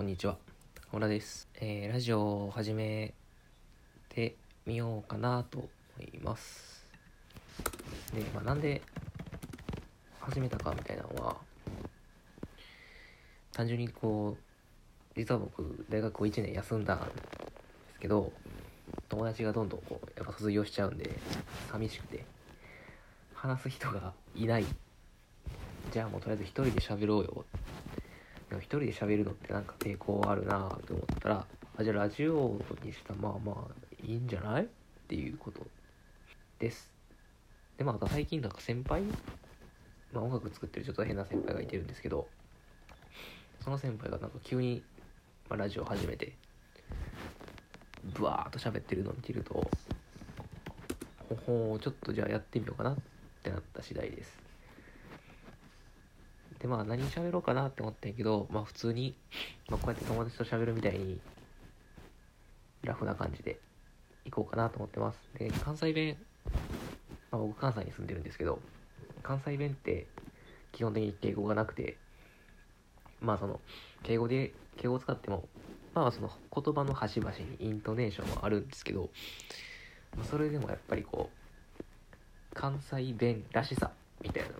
こんにちは。小田です。えーラジオを始めてみようかなと思います。で、まあ、なんで始めたかみたいなのは、単純にこう、実は僕、大学を1年休んだんですけど、友達がどんどんこう、やっぱ卒業しちゃうんで、寂しくて、話す人がいない。じゃあもうとりあえず一人で喋ろうよ一人で喋るのってなんか抵抗あるなと思ったらあじゃあラジオにしたまあまあいいんじゃない？っていうことです。でまあ最近なんか先輩、まあ、音楽作ってるちょっと変な先輩がいてるんですけどその先輩がなんか急に、まあ、ラジオ始めてブワーっと喋ってるのを見てるとほほちょっとじゃあやってみようかなってなった次第です。でまあ何喋ろうかなって思ったんやけどまあ普通に、まあ、こうやって友達と喋るみたいにラフな感じで行こうかなと思ってます。で関西弁、まあ、僕関西に住んでるんですけど関西弁って基本的に敬語がなくてまあその敬語で敬語を使ってもまあその言葉の端々にイントネーションはあるんですけどまそれでもやっぱりこう関西弁らしさみたいな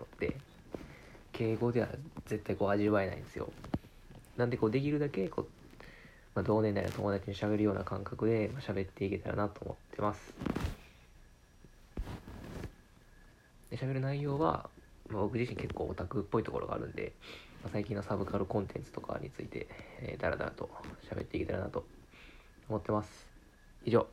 敬語では絶対こう味わえないんですよ。なんでこうできるだけこう、まあ、同年代の友達に喋るような感覚で喋っていけたらなと思ってます。で喋る内容は、まあ、僕自身結構オタクっぽいところがあるんで、まあ、最近のサブカルコンテンツとかについて、えー、だらだらと喋っていけたらなと思ってます。以上。